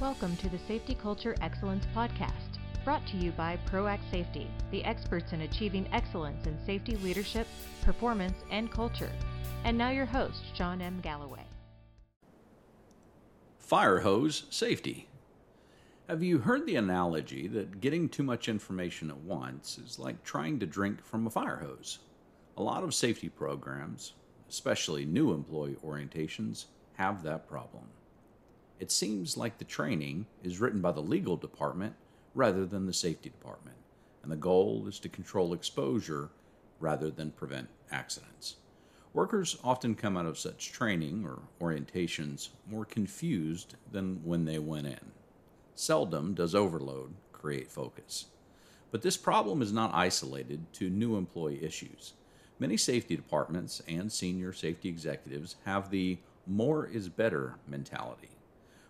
Welcome to the Safety Culture Excellence Podcast, brought to you by ProAct Safety, the experts in achieving excellence in safety leadership, performance, and culture. And now your host, Shawn M. Galloway. Fire hose safety. Have you heard the analogy that getting too much information at once is like trying to drink from a fire hose? A lot of safety programs, especially new employee orientations, have that problem it seems like the training is written by the legal department rather than the safety department, and the goal is to control exposure rather than prevent accidents. Workers often come out of such training or orientations more confused than when they went in. Seldom does overload create focus. But this problem is not isolated to new employee issues. Many safety departments and senior safety executives have the more is better mentality.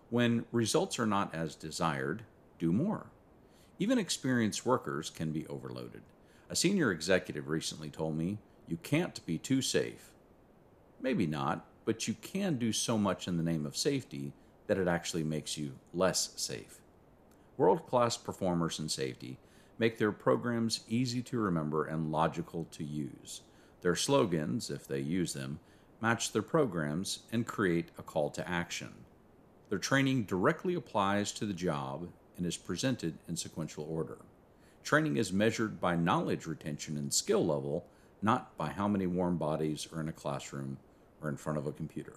When results are not as desired, do more. Even experienced workers can be overloaded. A senior executive recently told me, You can't be too safe. Maybe not, but you can do so much in the name of safety that it actually makes you less safe. World class performers in safety make their programs easy to remember and logical to use. Their slogans, if they use them, match their programs and create a call to action. Their training directly applies to the job and is presented in sequential order. Training is measured by knowledge retention and skill level, not by how many warm bodies are in a classroom or in front of a computer.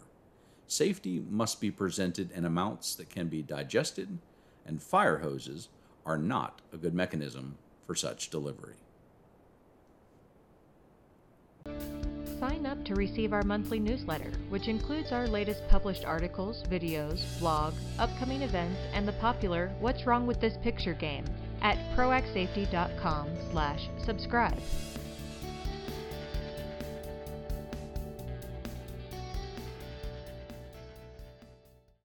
Safety must be presented in amounts that can be digested, and fire hoses are not a good mechanism for such delivery. Sign up to receive our monthly newsletter, which includes our latest published articles, videos, blog, upcoming events, and the popular What's Wrong with This Picture game at proactsafety.com slash subscribe.